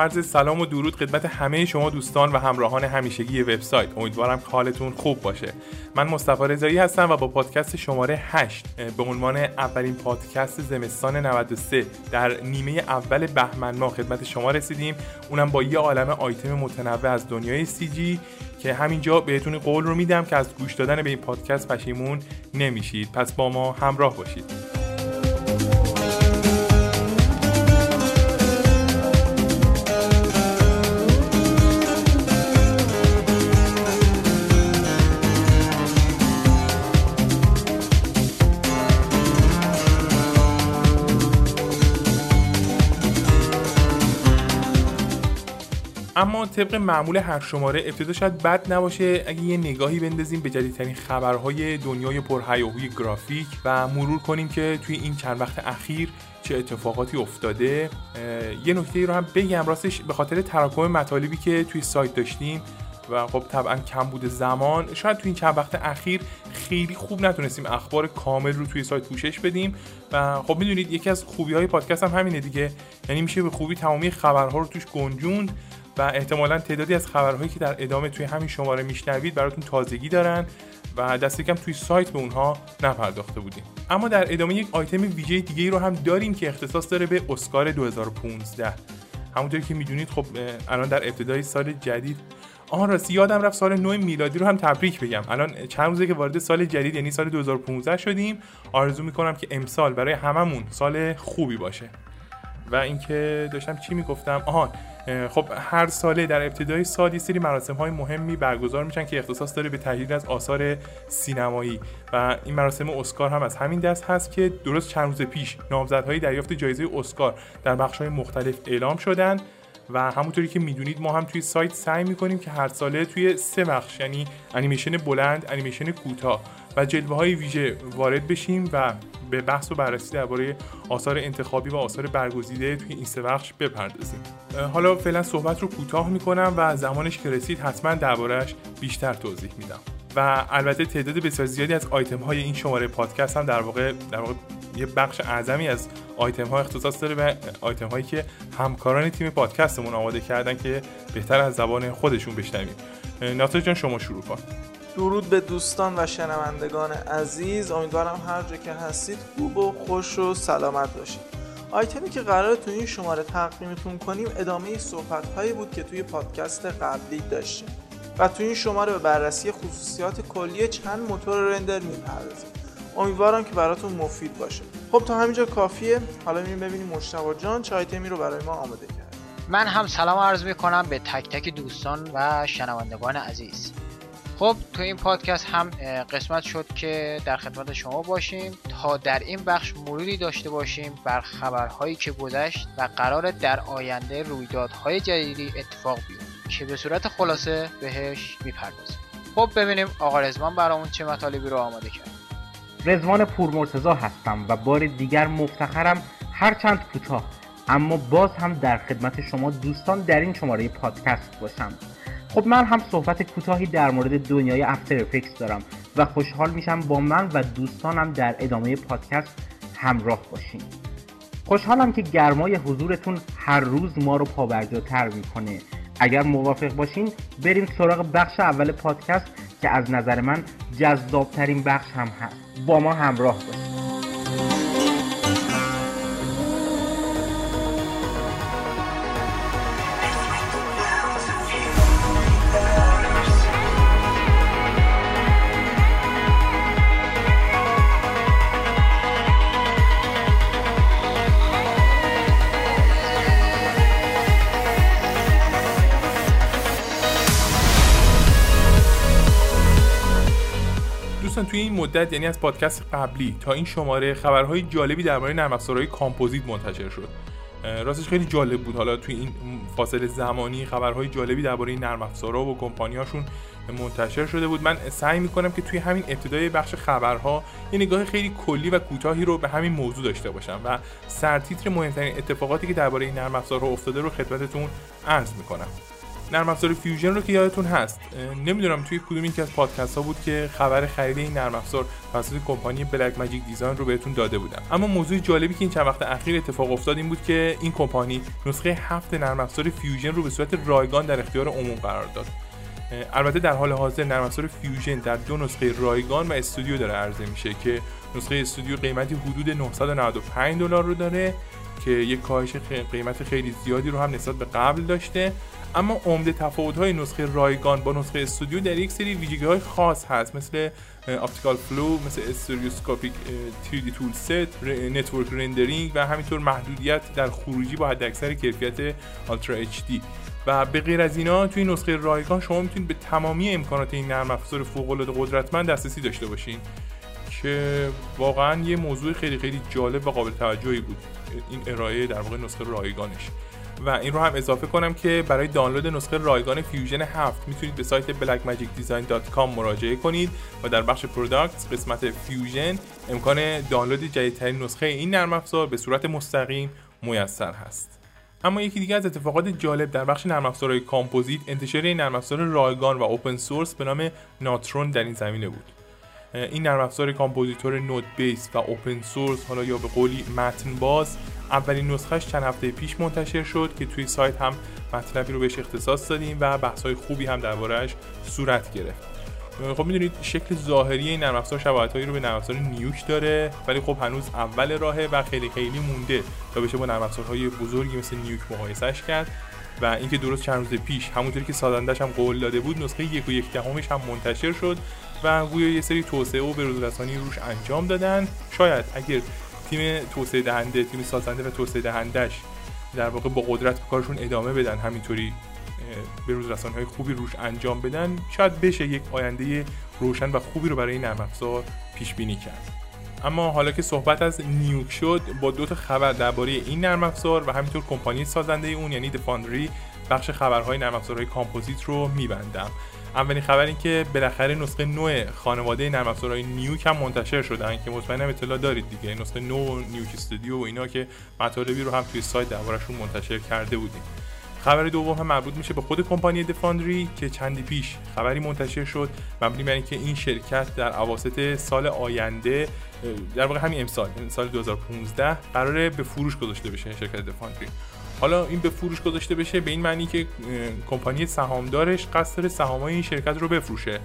عرض سلام و درود خدمت همه شما دوستان و همراهان همیشگی وبسایت. امیدوارم حالتون خوب باشه. من مصطفی رضایی هستم و با پادکست شماره 8 به عنوان اولین پادکست زمستان 93 در نیمه اول بهمن ماه خدمت شما رسیدیم. اونم با یه عالم آیتم متنوع از دنیای سی جی که همینجا بهتون قول رو میدم که از گوش دادن به این پادکست پشیمون نمیشید. پس با ما همراه باشید. اما طبق معمول هر شماره ابتدا شاید بد نباشه اگه یه نگاهی بندازیم به جدیدترین خبرهای دنیای پرهیاهوی گرافیک و مرور کنیم که توی این چند وقت اخیر چه اتفاقاتی افتاده. یه نکته رو هم بگم راستش به خاطر تراکم مطالبی که توی سایت داشتیم و خب طبعا کم بوده زمان شاید توی این چند وقت اخیر خیلی خوب نتونستیم اخبار کامل رو توی سایت پوشش بدیم و خب می‌دونید یکی از خوبی های پادکست هم همینه دیگه. یعنی میشه به خوبی تمامی خبرها رو توش گنجوند و احتمالا تعدادی از خبرهایی که در ادامه توی همین شماره میشنوید براتون تازگی دارن و دست کم توی سایت به اونها نپرداخته بودیم. اما در ادامه یک آیتم ویژه دیگه رو هم داریم که اختصاص داره به اسکار 2015 همونطوری که می‌دونید خب الان در ابتدای سال جدید. آن راستی یادم رفت سال نو میلادی رو هم تبریک بگم. الان چند روزه که وارد سال جدید یعنی سال 2015 شدیم. آرزو می‌کنم که امسال برای هممون سال خوبی باشه. و اینکه داشتم چی می‌گفتم؟ آهان خب هر ساله در ابتدای سال یه سری مراسم های مهمی برگزار میشن که اختصاص داره به تحلیل از آثار سینمایی و این مراسم اسکار هم از همین دست هست که درست چند روز پیش نامزدهای دریافت جایزه اسکار در بخش های مختلف اعلام شدن و همونطوری که می‌دونید ما هم توی سایت سعی می‌کنیم که هر ساله توی سه بخش یعنی انیمیشن بلند، انیمیشن کوتاه و جلوه های ویژه وارد بشیم و به بحث و بررسی درباره آثار انتخابی و آثار برگزیده توی این سه بخش بپردازیم. حالا فعلا صحبت رو کوتاه می‌کنم و زمانش که رسید حتما دربارهش بیشتر توضیح میدم. و البته تعداد بسیار زیادی از آیتم های این شماره پادکست هم در واقع در واقع یه بخش اعظمی از آیتم ها اختصاص داره به آیتم هایی که همکاران تیم پادکستمون آماده کردن که بهتر از زبان خودشون بشنویم. ناصر جان شما شروع کن. درود به دوستان و شنوندگان عزیز. امیدوارم هر جا که هستید خوب و خوش و سلامت باشید. آیتمی که قرار تو این شماره تقدیمتون کنیم ادامه صحبت هایی بود که توی پادکست قبلی داشتیم و تو این شماره به بررسی خصوصیات کلی چند موتور رندر می‌پردازیم. امیدوارم که براتون مفید باشه. خب تا همینجا کافیه. حالا میریم ببینیم مشتبه جان چه آیتمی رو برای ما آماده کرد من هم سلام عرض می کنم به تک تک دوستان و شنوندگان عزیز. خب تو این پادکست هم قسمت شد که در خدمت شما باشیم تا در این بخش مروری داشته باشیم بر خبرهایی که گذشت و قرار در آینده رویدادهای جدیدی اتفاق بیفته که به صورت خلاصه بهش می‌پردازیم. خب ببینیم آقا رزمان برامون چه مطالبی رو آماده کرد. رزوان پورمرتزا هستم و بار دیگر مفتخرم هرچند کوتاه اما باز هم در خدمت شما دوستان در این شماره پادکست باشم. خب من هم صحبت کوتاهی در مورد دنیای افتر افکس دارم و خوشحال میشم با من و دوستانم در ادامه پادکست همراه باشیم خوشحالم که گرمای حضورتون هر روز ما رو پابرجاتر می‌کنه. اگر موافق باشین بریم سراغ بخش اول پادکست که از نظر من جذابترین بخش هم هست. با ما همراه باشید این مدت یعنی از پادکست قبلی تا این شماره خبرهای جالبی درباره نرم افزارهای کامپوزیت منتشر شد. راستش خیلی جالب بود. حالا توی این فاصله زمانی خبرهای جالبی درباره نرم افزارها و کمپانیاشون منتشر شده بود. من سعی می‌کنم که توی همین ابتدای بخش خبرها یه نگاه خیلی کلی و کوتاهی رو به همین موضوع داشته باشم و سرتیتر مهمترین اتفاقاتی که درباره این نرم افزارها افتاده رو خدمتتون عرض می‌کنم. نرم افزار Fusion رو که یادتون هست. نمی‌دونم توی کدوم یکی از پادکست ها بود که خبر خرید این نرم افزار توسط کمپانی Blackmagic Design رو بهتون داده بودم. اما موضوع جالبی که این چند وقت اخیر اتفاق افتاد این بود که این کمپانی نسخه هفت نرم افزار Fusion رو به صورت رایگان در اختیار عموم قرار داد. البته در حال حاضر نرم افزار Fusion در دو نسخه رایگان و استودیو داره عرضه میشه که نسخه استودیو قیمتی حدود 995 دلار رو داره که یک کاهش قیمت خیلی زیادی رو هم نسبت به قبل داشته. اما عمده تفاوت های نسخه رایگان با نسخه استودیو در یک سری ویژگی های خاص هست مثل optical flow مثل stereoscopic 3D tool set network rendering و همینطور محدودیت در خروجی با حداکثر کیفیت Ultra HD و به غیر از اینا توی نسخه رایگان شما می‌تونید به تمامی امکانات این نرم افزار فوق العاده قدرتمند دسترسی داشته باشین که واقعا یه موضوع خیلی خیلی جالب و قابل توجهی بود. این ارائه در واقع نسخه رایگانش. و این رو هم اضافه کنم که برای دانلود نسخه رایگان Fusion 7 می‌تونید به سایت blackmagicdesign.com مراجعه کنید و در بخش Products قسمت Fusion امکان دانلود جدیدترین نسخه این نرم افزار به صورت مستقیم میسر هست. اما یکی دیگه از اتفاقات جالب در بخش نرم افزارهای کامپوزیت انتشار این نرم افزار رایگان و open source به نام Natron در این زمینه بود. این نرم افزار compositor node base و open source حالا یا به قولی متن باز اولین نسخهش چند هفته پیش منتشر شد که توی سایت هم مطلبی رو بهش اختصاص دادیم و بحث های خوبی هم دربارهش صورت گرفت. خب می‌دونید شکل ظاهری این نرم افزار شباهتایی رو به نرم افزار نیوک داره ولی خب هنوز اول راهه و خیلی خیلی مونده تا بشه با نرم افزارهای بزرگی مثل نیوک مقایسش کرد و اینکه درست چند روز پیش همونطوری که سازندش هم قول داده بود نسخه یک و یک دهمش هم منتشر شد و گویا یه سری توسعه و بروزرسانی روش انجام دادن. شاید اگر تیم توسعه دهنده تیم سازنده و توسعه دهندش در واقع با قدرت به کارشون ادامه بدن همینطوری به روز رسانی های خوبی روش انجام بدن. شاید بشه یک آینده روشن و خوبی رو برای نرم افزار پیش بینی کرد. اما حالا که صحبت از Nuke شد با دو تا خبر درباره این نرم افزار و همینطور کمپانی سازنده اون یعنی The Foundry بخش خبرهای نرم افزارهای کامپوزیت رو میبندم. اولین خبر این که بالاخره نسخه نه خانواده نرم افزارهای Nuke هم منتشر شدن که مطمئنم اطلاع دارید دیگه. نسخه نه Nuke استودیو و اینا که مطالبی رو هم توی سایت دربارشون منتشر کرده بودیم. خبر دوم هم مربوط میشه به خود کمپانی دفاندری که چندی پیش خبری منتشر شد. مبنی بر اینکه این شرکت در اواسط سال آینده در واقع همین امسال سال 2015 قراره به فروش گذاشته بشه شرکت دفاندری حالا این به فروش گذاشته بشه به این معنی که کمپانی سهامدارش قصد داره سهامای این شرکت رو بفروشه.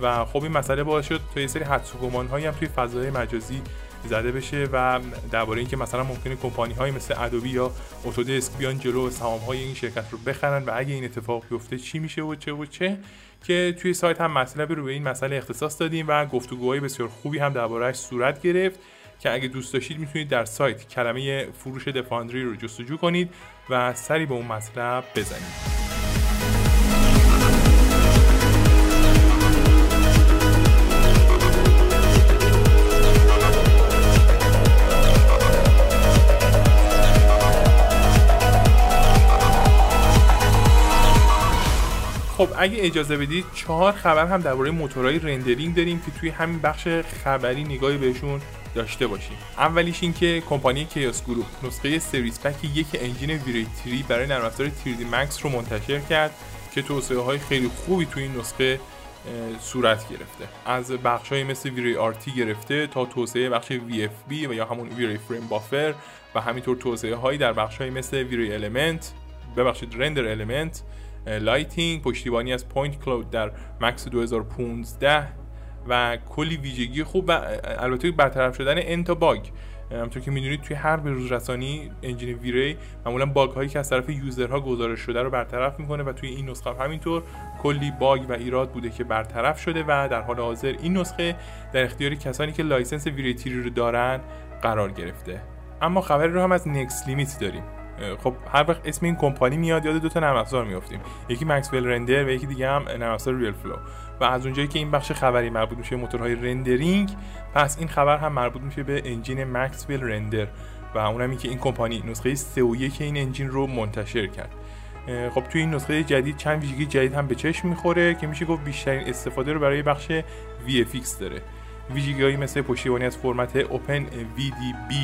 و خب این مسئله باعث شد تا یه سری حدس و گمانهایی هم توی فضای مجازی زده بشه و درباره اینکه مثلا ممکنه کمپانی های مثل ادوبی یا اتودسک بیان جلو سهام های این شرکت رو بخرن و اگه این اتفاق بیفته چی میشه و چه و چه؟ که توی سایت هم مطلبی رو به این مسئله اختصاص دادیم و گفتگوهای بسیار خوبی هم دربارهش صورت گرفت. که اگه دوست داشتید می‌تونید در سایت کلمه فروش دفاندری رو جستجو کنید و سری به اون مطلب بزنید. خب اگه اجازه بدید چهار خبر هم درباره موتورهای rendering داریم که توی همین بخش خبری نگاهی بهشون داشته باشیم اولیش این که کمپانی Chaos Group نسخه Service Pack یک engine V-Ray three برای نرم افزار 3D Max رو منتشر کرد که توسعه های خیلی خوبی توی این نسخه صورت گرفته. از بخش های مثل V-Ray RT گرفته تا توسعه بخش VFB و یا همون V-Ray Frame Buffer و همینطور توسعه هایی در بخش های مثل V-Ray Element ببخشید render element lighting پشتیبانی از point cloud در Max 2015 و کلی ویژگی خوب و البته برطرف شدن ان تا باگ. همونطور که می‌دونید توی هر بروز رسانی engine V-Ray معمولا باگ هایی که از طرف user ها گزارش شده رو برطرف می‌کنه و توی این نسخه همینطور کلی باگ و ایراد بوده که برطرف شده و در حال حاضر این نسخه در اختیار کسانی که license V-Ray three رو دارن قرار گرفته. اما خبری رو هم از Next Limit داریم. خب هر وقت اسم این کمپانی میاد یاد دو تا نرم افزار میافتیم. یکی Maxwell Render و یکی دیگه هم نرم افزار RealFlow و از اونجایی که این بخش خبری مربوط میشه موتورهای rendering پس این خبر هم مربوط میشه به engine Maxwell Render و اونم که این کمپانی نسخه 3 و یک این engine رو منتشر کرد. خب توی این نسخه جدید چند ویژگی جدید هم به چشم می‌خوره که میشه گفت بیشترین استفاده رو برای بخش VFX داره. ویژگی مثل پشتیبانی از فرمت Open VDB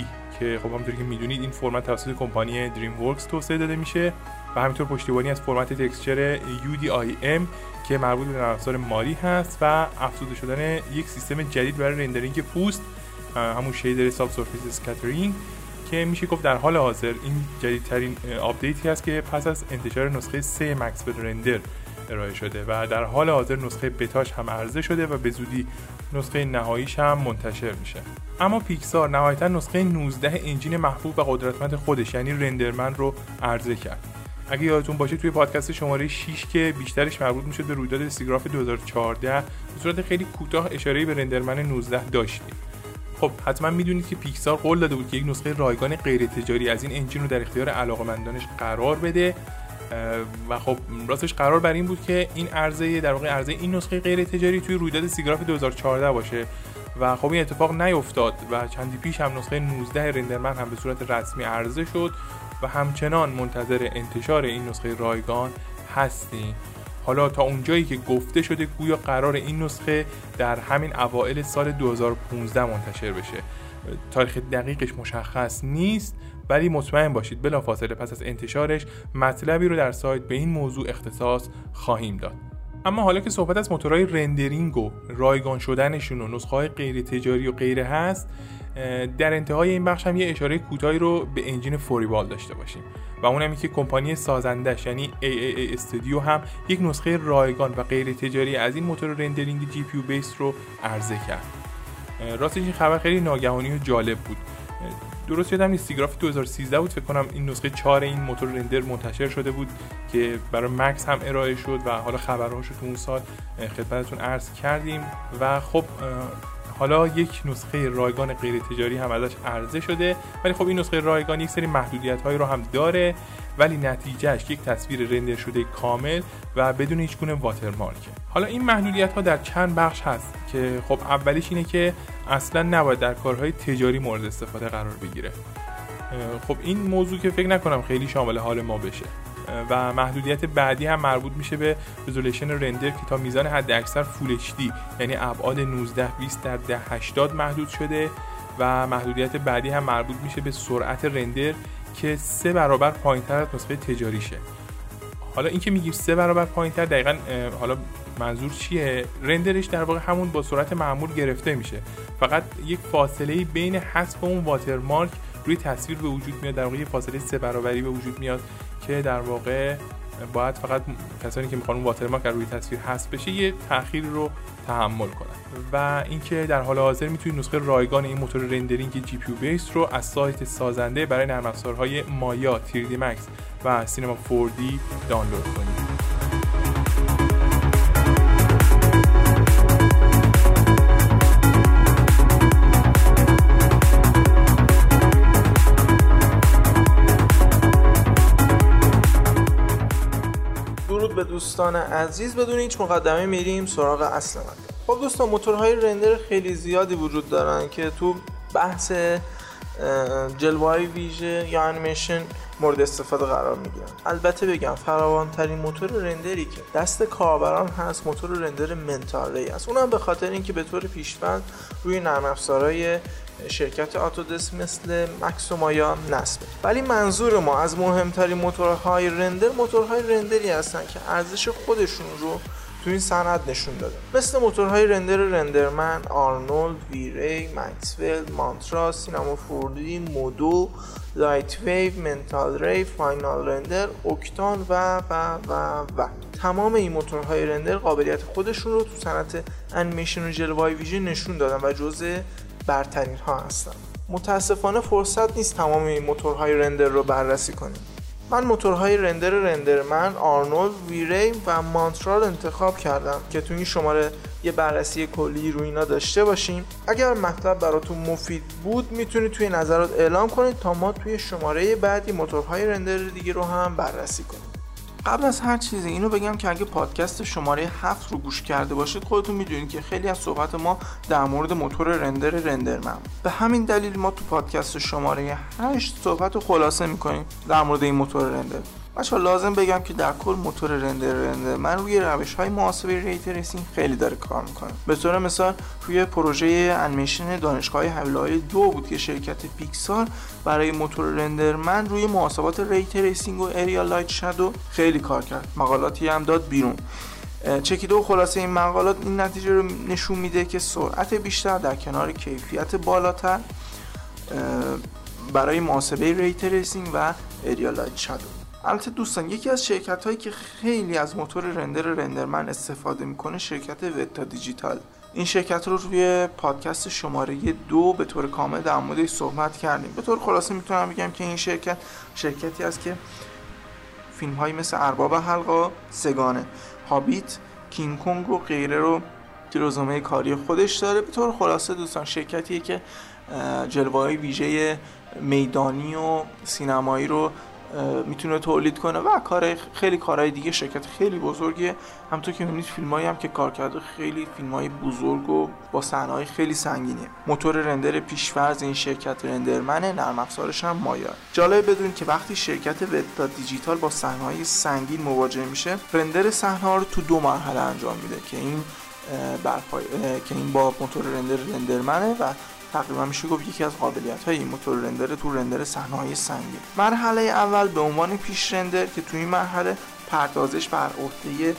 که خب همونطوری که می‌دونید این فرمت توسط کمپانی DreamWorks توسعه داده میشه و همینطور پشتیبانی از فرمت texture UDIM که مربوط به افزار Mari هست و افزوده شدن یک سیستم جدید برای rendering پوست همون shader subsurface scattering که میشه گفت در حال حاضر این جدیدترین update ی است که پس از انتشار نسخه 3 Maxwell Render ارائه شده و در حال حاضر نسخه بتاش هم عرضه شده و به زودی نسخه نهاییش هم منتشر میشه. اما پیکسار نهایتا نسخه 19 انجین محبوب و قدرتمند خودش یعنی رندرمن رو عرضه کرد. اگه یادتون باشه توی پادکست شماره 6 که بیشترش مربوط می‌شد به رویداد سیگراف 2014 به صورت خیلی کوتاه اشاره به رندرمن 19 داشتیم. خب حتما می‌دونید که پیکسار قول داده بود که یک نسخه رایگان غیر تجاری از این انجین رو در اختیار علاقمندانش قرار بده. و خب راستش قرار بر این بود که این عرضه در واقع عرضه این نسخه غیر تجاری توی رویداد سیگراف 2014 باشه. و خب این اتفاق نیفتاد و چندی پیش هم نسخه 19 رندرمن هم به صورت رسمی عرضه شد و همچنان منتظر انتشار این نسخه رایگان هستیم. حالا تا اونجایی که گفته شده گویا قرار این نسخه در همین اوائل سال 2015 منتشر بشه. تاریخ دقیقش مشخص نیست ولی مطمئن باشید بلافاصله پس از انتشارش مطلبی رو در سایت به این موضوع اختصاص خواهیم داد. اما حالا که صحبت از موتورهای rendering و رایگان شدنشون و نسخه های غیر تجاری و غیره هست در انتهای این بخش هم یه اشاره کوتاهی رو به engine FurryBall داشته باشیم و اونم که کمپانی سازندش یعنی AAA Studio هم یک نسخه رایگان و غیر تجاری از این موتور rendering GPU base رو عرضه کرد. راستش این خبر خیلی ناگهانی و جالب بود. درست یادم نیست سیگراف 2013 بود فکر کنم این نسخه 4 این موتور رندر منتشر شده بود که برای مکس هم ارائه شد و حالا خبرهاش رو تو اون سال خدمتتون عرض کردیم. و خب حالا یک نسخه رایگان غیر تجاری هم ازش عرضه شده ولی خب این نسخه رایگان یک سری محدودیت هایی رو هم داره ولی نتیجهش یک تصویر رندر شده کامل و بدون هیچ گونه واترمارکه. حالا این محدودیت ها در چند بخش هست که خب اولیش اینه که اصلا نباید در کارهای تجاری مورد استفاده قرار بگیره. خب این موضوع که فکر نکنم خیلی شامل حال ما بشه. و محدودیت بعدی هم مربوط میشه به رزولوشن رندر که تا میزان حد اکثر فول یعنی ابعاد 19 20 در 1080 محدود شده و محدودیت بعدی هم مربوط میشه به سرعت رندر که سه برابر پایینتر از نسخه تجاریشه حالا اینکه میگیم سه برابر پایینتر دقیقا حالا منظور چیه؟ render ش در واقع همون با سرعت معمول گرفته میشه. فقط یک فاصله بین حذف اون watermark روی تصویر به وجود میاد در واقع یه فاصله سه برابری به وجود میاد. که در واقع باید فقط کسانی که می‌خوان واترمارک روی تصویر هست بشه یه تاخیر رو تحمل کنن. و اینکه در حال حاضر می‌تونید نسخه رایگان این موتور rendering GPU base رو از سایت سازنده برای نرم افزارهای مایا 3D Max و سینما 4D دانلود کنید. دوستان عزیز بدون هیچ مقدمه میریم سراغ اصل من. خب دوستان موتورهای رندر خیلی زیادی وجود دارن که تو بحث جلوه ویژه یا انیمیشن مورد استفاده قرار می‌گیرن. البته بگم فراوان ترین موتور render ی که دست کاربران هست موتور render Mental Ray است. اونم به خاطر اینکه به طور پیشفرض روی نرم افزارهای شرکت Autodesk مثل Max و مایا نصبه ولی منظور ما از مهمترین موتورهای render موتورهای render ی هستن که ارزش خودشون رو تو این صنعت نشون داده. مثل موتورهای render RenderMan، Arnold، V-Ray، Maxwell، Mantra، Cinema 4D، Modo، LightWave، Mental Ray، finalRender، Octane و و و و. تمام این موتورهای رندر قابلیت خودشون رو تو صنعت انیمیشن و جلوه ویژه نشون دادن و جزء برترین ها هستن متاسفانه فرصت نیست تمام این موتورهای رندر رو بررسی کنیم. من موتورهای رندر RenderMan، Arnold، V-Ray و Mantra رو انتخاب کردم که تو این شماره یه بررسی کلی رو اینا داشته باشیم. اگر مطلب براتون مفید بود می‌تونید توی نظرات اعلام کنید تا ما توی شماره بعدی موتورهای رندر دیگه رو هم بررسی کنیم. قبل از هر چیزی اینو بگم که اگه پادکست شماره هفت رو گوش کرده باشید خودتون می‌دونید که خیلی از صحبت ما در مورد موتور رندر RenderMan. به همین دلیل ما تو پادکست شماره 8 صحبت رو خلاصه می‌کنیم در مورد این موتور رندر. البته لازم بگم که در کل موتور رندر RenderMan روی روش های محاسبه ray tracing خیلی داره کار می‌کنه. به طور مثال روی پروژه انیمیشن دانشگاه هیولای دو بود که شرکت پیکسار برای موتور RenderMan روی محاسبات ray tracing و area light shadow خیلی کار کرد. مقالاتی هم داد بیرون. چکیده و خلاصه این مقالات این نتیجه رو نشون میده که سرعت بیشتر در کنار کیفیت بالاتر برای محاسبه ray tracing و area light shadow. البته دوستان یکی از شرکت هایی که خیلی از موتور رندر RenderMan استفاده می‌کنه شرکت Weta Digital. این شرکت رو روی پادکست شماره دو به طور کامل در موردش صحبت کردیم. به طور خلاصه می‌تونم بگم که این شرکت شرکتی است که فیلم هایی مثل ارباب حلقا سگانه هابیت کینگ کنگ و غیره رو روزنامه کاری خودش داره. به طور خلاصه دوستان شرکتیه که جلوه های ویژه میدانی و سینمایی رو می‌تونه تولید کنه و کار خیلی کارهای دیگه شرکت خیلی بزرگیه. همونطور که می‌بینید فیلمایی هم که کار کرده خیلی فیلمای بزرگ و با صحنه‌های خیلی سنگینه موتور رندر پیشورز این شرکت رندرمنه نرم افزارش هم مایا جالب بدون که وقتی شرکت وتا دیجیتال با صحنه‌های سنگین مواجه میشه رندر صحنه رو تو دو مرحله انجام میده که این بر پایه که این با موتور رندر RenderMan ه و تقریبا میشه گفت یکی از قابلیت های این موتور رندر تو رندر صحنه های سنگین مرحله اول به عنوان پیش رندر که توی این مرحله پردازش بر عهده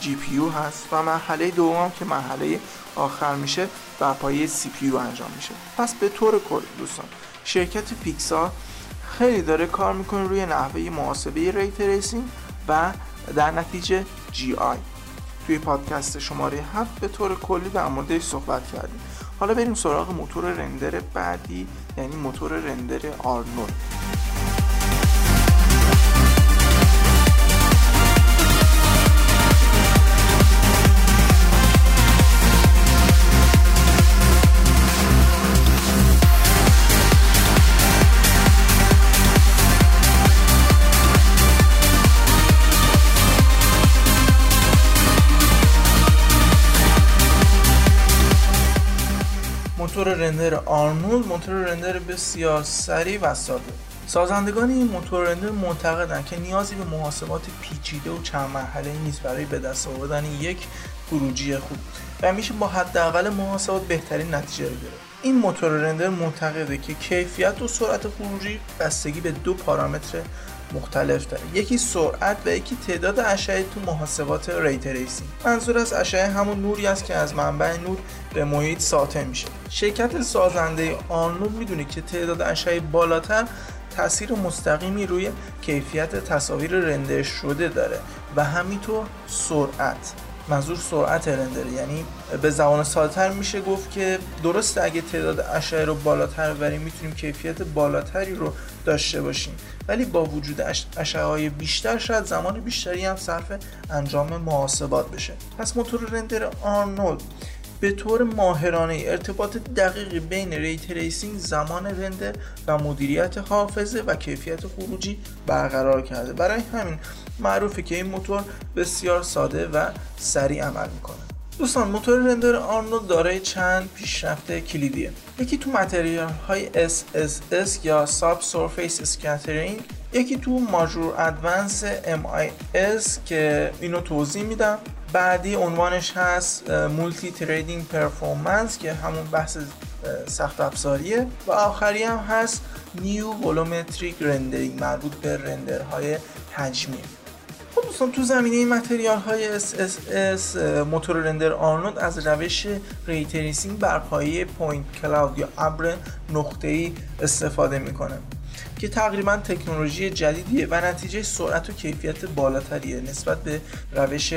GPU هست و مرحله دوم که مرحله آخر میشه بر پایه CPU انجام میشه. پس به طور کل دوستان شرکت پیکسار خیلی داره کار می‌کنه روی نحوه محاسبه ray tracing و در نتیجه جی آی. توی پادکست شماره 7 به طور کلی در موردش صحبت کردیم. حالا بریم سراغ موتور رندر بعدی یعنی موتور رندر آرنولد. موتور رندر آرنولد موتور رندر بسیار سریع و ساده. سازندگان این موتور رندر معتقدند که نیازی به محاسبات پیچیده و چند مرحله نیست برای به دست آوردن یک خروجی خوب و میشه با حداقل محاسبات بهترین نتیجه رو گرفت. این موتور رندر معتقده که کیفیت و سرعت خروجی بستگی به دو پارامتر مختلف داره. یکی سرعت و یکی تعداد اشعه تو محاسبات ray tracing. منظور از اشعه همون نوری است که از منبع نور به محیط ساطع میشه. شرکت سازنده آرنولد می‌دونه که تعداد اشعه بالاتر تاثیر مستقیمی روی کیفیت تصاویر رندر شده داره و همینطور سرعت. منظور سرعت رندر یعنی به زبان ساده‌تر میشه گفت که درست اگه تعداد اشعه رو بالاتر ببریم می‌تونیم کیفیت بالاتری رو داشته باشیم. ولی با وجود اشعه های بیشتر شاید زمان بیشتری هم صرف انجام محاسبات بشه. پس موتور رندر آرنولد به طور ماهرانه ارتباط دقیقی بین ray tracing زمان رندر و مدیریت حافظه و کیفیت خروجی برقرار کرده. برای همین معروفه که این موتور بسیار ساده و سریع عمل می‌کنه. دوستان موتور رندر آرنولد دارای چند پیشرفته کلیدیه. یکی تو material های SSS یا Sub Surface Scattering یکی تو major advance MIS که اینو توضیح میدم. بعدی عنوانش هست multi-threading performance که همون بحث سخت افزاریه. و آخری هم هست new volumetric rendering مربوط به رندرهای حجمی. خب دوستان تو زمینه material های SSS موتور رندر آرنولد از روش ray tracing بر پایه point cloud یا ابر نقطه‌ای استفاده می‌کنه. که تقریبا تکنولوژی جدیدیه و نتیجه سرعت و کیفیت بالاتریه نسبت به روش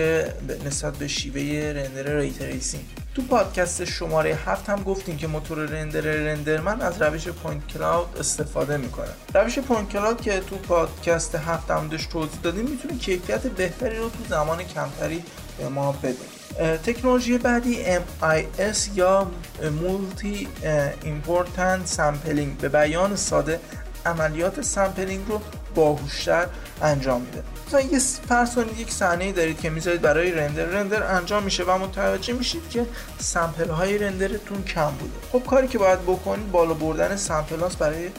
نسبت به شیوه رندر ray tracing تو پادکست شماره هفت هم گفتیم که موتور رندر RenderMan از روش point cloud استفاده می‌کنه. روش point cloud که تو پادکست هفت هم داشت توضیح دادیم می‌تونه کیفیت بهتری رو تو زمان کمتری به ما بده. تکنولوژی بعدی MIS یا multi importance sampling به بیان ساده عملیات sampling رو باهوشتر انجام میده. مثلا یه فرض کنید یک صحنه دارید که می‌ذارید برای رندر. رندر انجام میشه و متوجه میشید که sample های رندرتون کم بوده. خب کاری که باید بکنید بالا بردن sample برای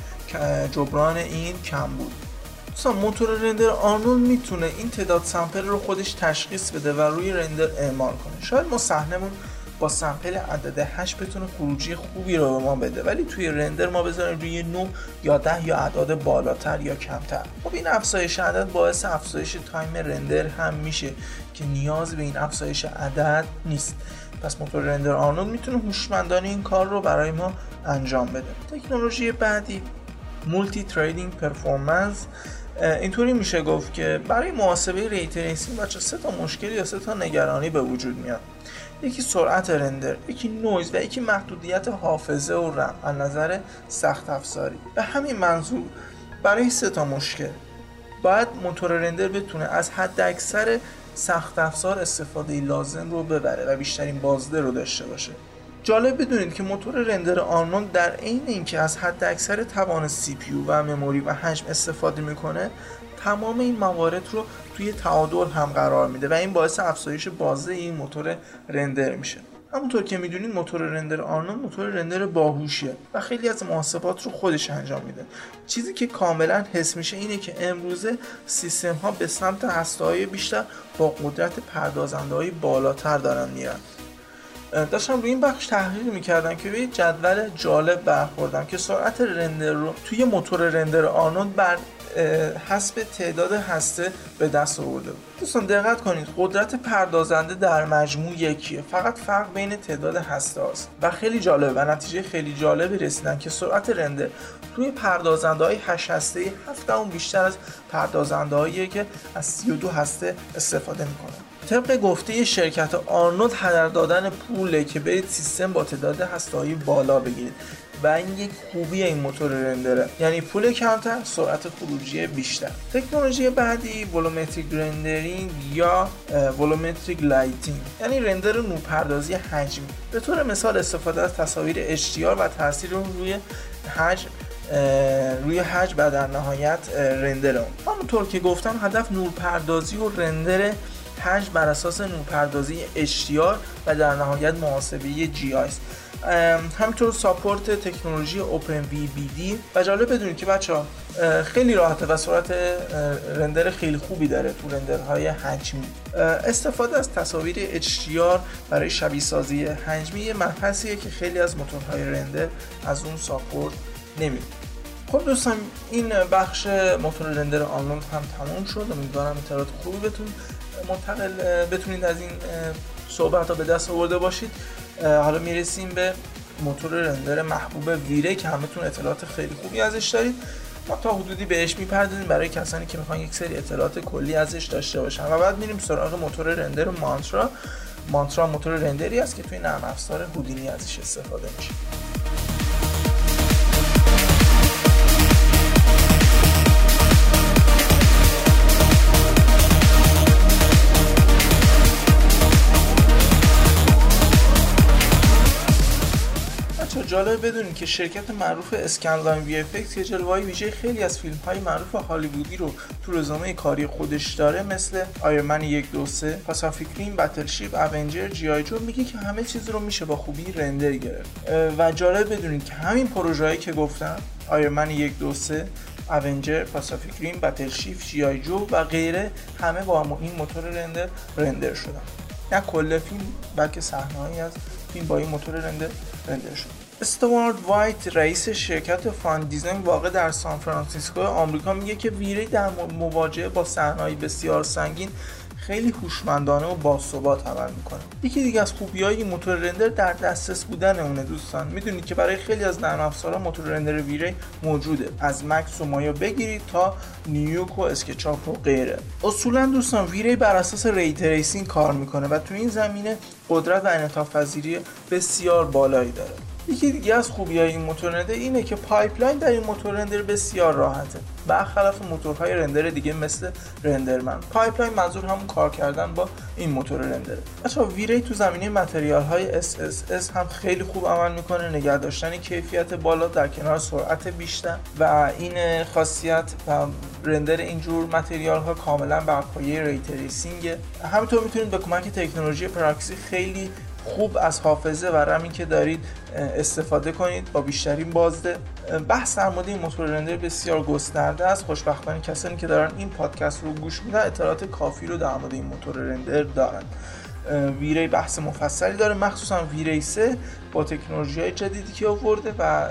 جبران این کمبود. مثلا موتور رندر آرنولد می‌تونه این تعداد sample رو خودش تشخیص بده و روی رندر اعمال کنه. شاید ما صحنمون با sample عدد 8 بتونه خروجی خوبی رو به ما بده. ولی توی رندر ما بذاریم روی 9 یا 10 یا اعداد بالاتر یا کمتر. خب این افزایش عدد باعث افزایش time رندر هم میشه که نیاز به این افزایش عدد نیست. پس موتور رندر آرنولد می‌تونه هوشمندانه این کار رو برای ما انجام بده. تکنولوژی بعدی multi-threading performance اینطوری میشه گفت که برای محاسبه ray tracing البته سه تا مشکل یا سه تا نگرانی به وجود میاد. یکی سرعت رندر یکی نویز و یکی محدودیت حافظه و رم. از نظر سخت افزاری. به همین منظور برای سه تا مشکل. باید موتور رندر بتونه از حداکثر سخت افزار استفاده لازم رو ببره و بیشترین بازده رو داشته باشه. جالب بدونید که موتور رندر آرنولد در عین اینکه از حداکثر توان CPU و memory و حجم استفاده می‌کنه تمام این موارد رو توی تعادل هم قرار میده و این باعث افزایش بازه این موتور رندر میشه. همونطور که می‌دونید موتور رندر آرنولد موتور رندر باهوشیه و خیلی از محاسبات رو خودش انجام میده. چیزی که کاملا حس میشه اینه که امروزه سیستم ها به سمت هسته بیشتر با قدرت پردازنده های بالاتر دارن میرن. داشتم روی این بخش تحقیق می‌کردم که به جدول جالب برخوردم که سرعت رندر رو توی موتور رندر آرنولد بر حسب تعداد هسته به دست آورده بود. دوستان دقت کنید قدرت پردازنده در مجموع یکیه. فقط فرق بین تعداد هسته است و خیلی جالب و نتیجه خیلی جالبی رسیدن که سرعت رنده روی پردازنده های 8 هسته 7 اون بیشتر از پردازنده هایی که از 32 هسته استفاده می‌کنن. طبق گفته شرکت آرنولد هدر دادن پوله که برید سیستم با تعداد هسته‌ای بالا بگیرید. و این یک خوبی این موتور رندره. یعنی پول کمتر سرعت خروجی بیشتر. تکنولوژی بعدی volumetric rendering یا volumetric lighting. یعنی رندر نورپردازی حجمی به طور مثال استفاده از تصاویر HDR و تاثیر اون روی حجم روی حجم و در نهایت رندر اون. همونطور که گفتم هدف نورپردازی و رندر حجم بر اساس نورپردازی HDR و در نهایت محاسبه جی است. همینطور ساپورت تکنولوژی اوپن وی بی دی و جالب بدونید که بچه ها خیلی راحته و سرعت رندر خیلی خوبی داره تو رندرهای حجمی. استفاده از تصاویر HDR برای شبیه سازی حجمی یه مبحثیه که خیلی از موتورهای رندر از اون ساپورت نمیده خب دوستان این بخش موتور رندر آنلاین هم تموم شد. امیدوارم اطلاعات خوبی بتون منتقل بتونید از این صحبت ها به دست آورده باشید. حالا می‌رسیم به موتور رندر محبوب ویره که همتون اطلاعات خیلی خوبی ازش دارید. ما تا حدودی بهش می‌پردازیم برای کسانی که می‌خوان یک سری اطلاعات کلی ازش داشته باشن. و بعد میریم سراغ موتور رندر مانترا. مانترا موتور رندری است که توی نرم افزار هودینی ازش استفاده میشه. جالب بدونید که شرکت معروف Scanline VFX یه جلوه ویژه خیلی از فیلم های معروف هالیوودی رو تو رزومه کاری خودش داره مثل Iron Man یک دو سه Pacific Rim Battleship Avengers G.I. Joe. میگه که همه چیز رو میشه به خوبی render گرفت. و جالب بدونید که همین پروژه‌ای که گفتم Iron Man یک دو سه Avengers Pacific Rim Battleship G.I. Joe و غیره همه با این موتور render render شدن. نه کل فیلم بلکه صحنه‌ای از فیلم با این موتور render render شد استوارد وایت رئیس شرکت Fun Design واقع در سان فرانسیسکو آمریکا میگه که V-Ray در مواجهه با صحنه‌های بسیار سنگین خیلی هوشمندانه و باثبات عمل می‌کنه. یکی دیگه از خوبی های موتور render در دسترس بودن اونه دوستان. می‌دونید که برای خیلی از نرم افزارها موتور render V-Ray موجوده. از Max و مایا بگیرید تا Nuke و SketchUp و غیره. اصولا دوستان V-Ray بر اساس ray کار می‌کنه و تو این زمینه قدرت و انعطاف پذیری بسیار بالایی داره. یکی دیگه از خوبی های این موتور render اینه که pipeline در این موتور render بسیار راحته. برخلاف موتورهای render دیگه مثل RenderMan. pipeline منظور همون کار کردن با این موتور render ه بچه‌ها V-Ray تو زمینه material های SSS هم خیلی خوب عمل می‌کنه. نگه داشتن کیفیت بالا در کنار سرعت بیشتر و این خاصیت و render اینجور material ها کاملا بر پایه ray tracing. همینطور می‌تونید به کمک تکنولوژی پراکسی خیلی خوب از حافظه و رمی که دارید استفاده کنید با بیشترین بازده. بحث در مورد این موتور render بسیار گسترده است. خوشبختانه کسانی که دارن این پادکست رو گوش میدن اطلاعات کافی رو در مورد این موتور render دارن. V-Ray بحث مفصلی داره مخصوصا V-Ray 3 با تکنولوژی های جدیدی که آورده و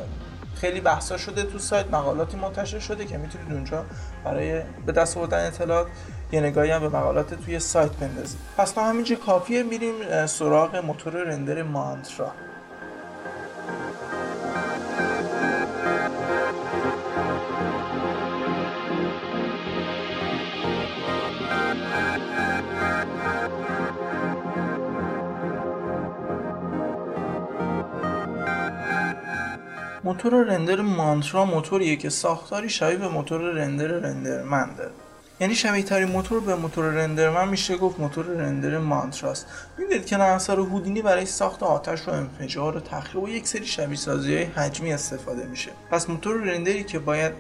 خیلی بحثا شده تو سایت مقالاتی منتشر شده که می‌تونید اونجا برای به دست آوردن اطلاعات یه نگاهی هم به مقالات توی سایت بندازید. پس تا همینجا کافیه میریم سراغ موتور رندر مانترا. موتور رندر مانترا موتوریه که ساختاری شبیه به موتور رندر رندرمن داره یعنی شبیه ترین موتور به موتور رندرمن میشه گفت موتور رندر مانتراست. می‌دونید که نرم هودینی برای ساخت آتش و انفجار و تخریب و یک سری شبیه سازی های حجمی استفاده میشه. پس موتور رندری که باید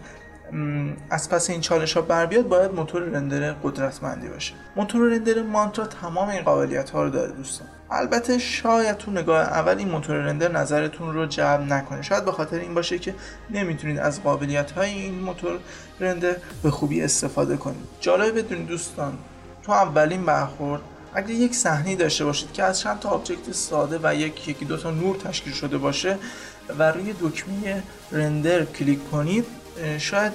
از پس این چالش ها بر بیاد باید موتور رندر قدرتمندی باشه. موتور رندر مانترا تمام این قابلیت ها رو داره دوستان. البته شاید تو نگاه اول این موتور رندر نظرتون رو جلب نکنه. شاید به خاطر این باشه که نمی‌تونید از قابلیت های این موتور render به خوبی استفاده کنید. جالب بدونید دوستان تو اولین برخورد اگر یک صحنه داشته باشید که از چند تا object ساده و یک یکی دو تا نور تشکیل شده باشه و روی دکمه render کلیک کنید شاید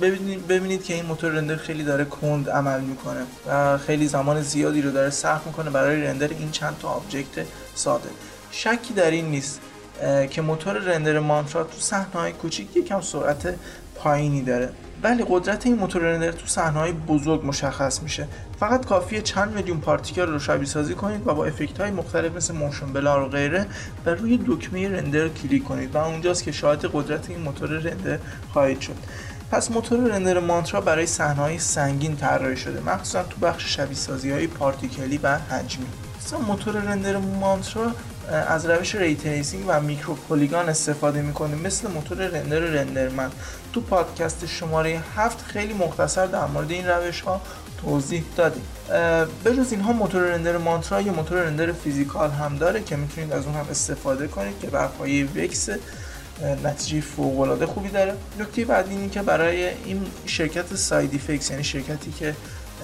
ببینید, ببینید که این موتور render خیلی داره کند عمل می‌کنه و خیلی زمان زیادی رو داره صرف می‌کنه برای render این چند تا object ساده. شکی در این نیست که موتور render Mantra تو صحنه های کوچیک یکم سرعت پایینی داره. ولی قدرت این موتور render تو صحنه‌های بزرگ مشخص میشه. فقط کافیه چند میلیون particle رو شبیه سازی کنید و با effect های مختلف مثل motion blur و غیره و روی دکمه render کلیک کنید و اونجاست که شاهد قدرت این موتور render خواهید شد. پس موتور render Mantra برای صحنه‌های سنگین طراحی شده مخصوصا تو بخش شبیه سازی های particle ی و حجمی. مثلا موتور render Mantra از روش ray tracing و micropolygon استفاده می‌کنه مثل موتور render RenderMan. تو پادکست شماره هفت خیلی مختصر در مورد این روش ها توضیح دادیم. بجز اینها موتور render Mantra یا موتور render physical هم داره که می‌تونید از اون هم استفاده کنید که بر پایه وکس نتیجه فوق العاده خوبی داره. نکته بعدی اینه که برای این شرکت SideFX یعنی شرکتی که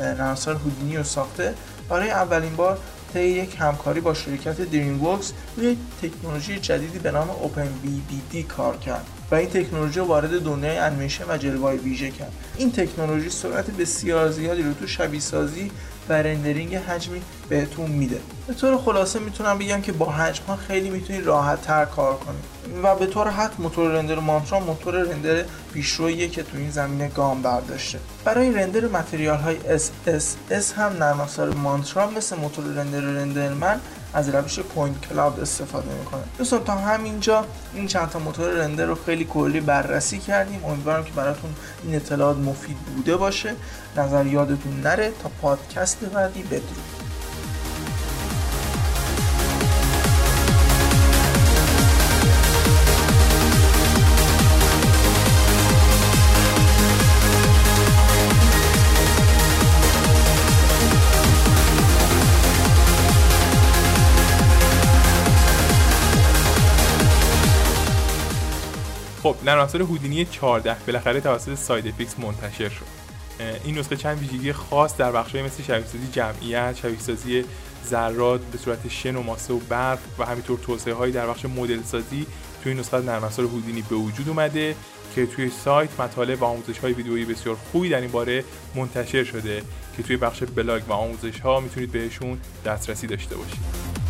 نرمافزار هودینی رو ساخته برای اولین بار طی یک همکاری با شرکت DreamWorks روی تکنولوژی جدیدی به نام OpenVDB کار کرد و این تکنولوژی وارد دنیای انیمیشن و جلوه ویژه کرد. این تکنولوژی سرعت بسیار زیادی رو تو شبیه سازی و rendering حجمی بهتون میده. به طور خلاصه می‌تونم بگم که با حجم ها خیلی می‌تونید راحت تر کار کنید و به طور حتم موتور render Mantra موتور render پیشروییه که تو این زمینه گام برداشته. برای render material های SSS هم نرم افزار Mantra مثل موتور render RenderMan از روش point cloud استفاده می‌کنه. دوستان تا همینجا این چند تا موتور render رو خیلی کلی بررسی کردیم. امیدوارم که براتون این اطلاعات مفید بوده باشه. نظر یادتون نره. تا پادکست بعدی بدرود. خب نرم افزار هودینی 14 بالاخره توسط SideFX منتشر شد. این نسخه چند ویژگی خاص در بخش‌های مثل شبیه‌سازی جمعیت، شبیه‌سازی ذرات به صورت شن و ماسه و برف و همینطور توسعه هایی در بخش مدل سازی توی نسخه نرم افزار هودینی به وجود اومده که توی سایت مطالب و آموزش های ویدیویی بسیار خوبی در این باره منتشر شده که توی بخش بلاگ و آموزش ها می‌تونید بهشون دسترسی داشته باشید.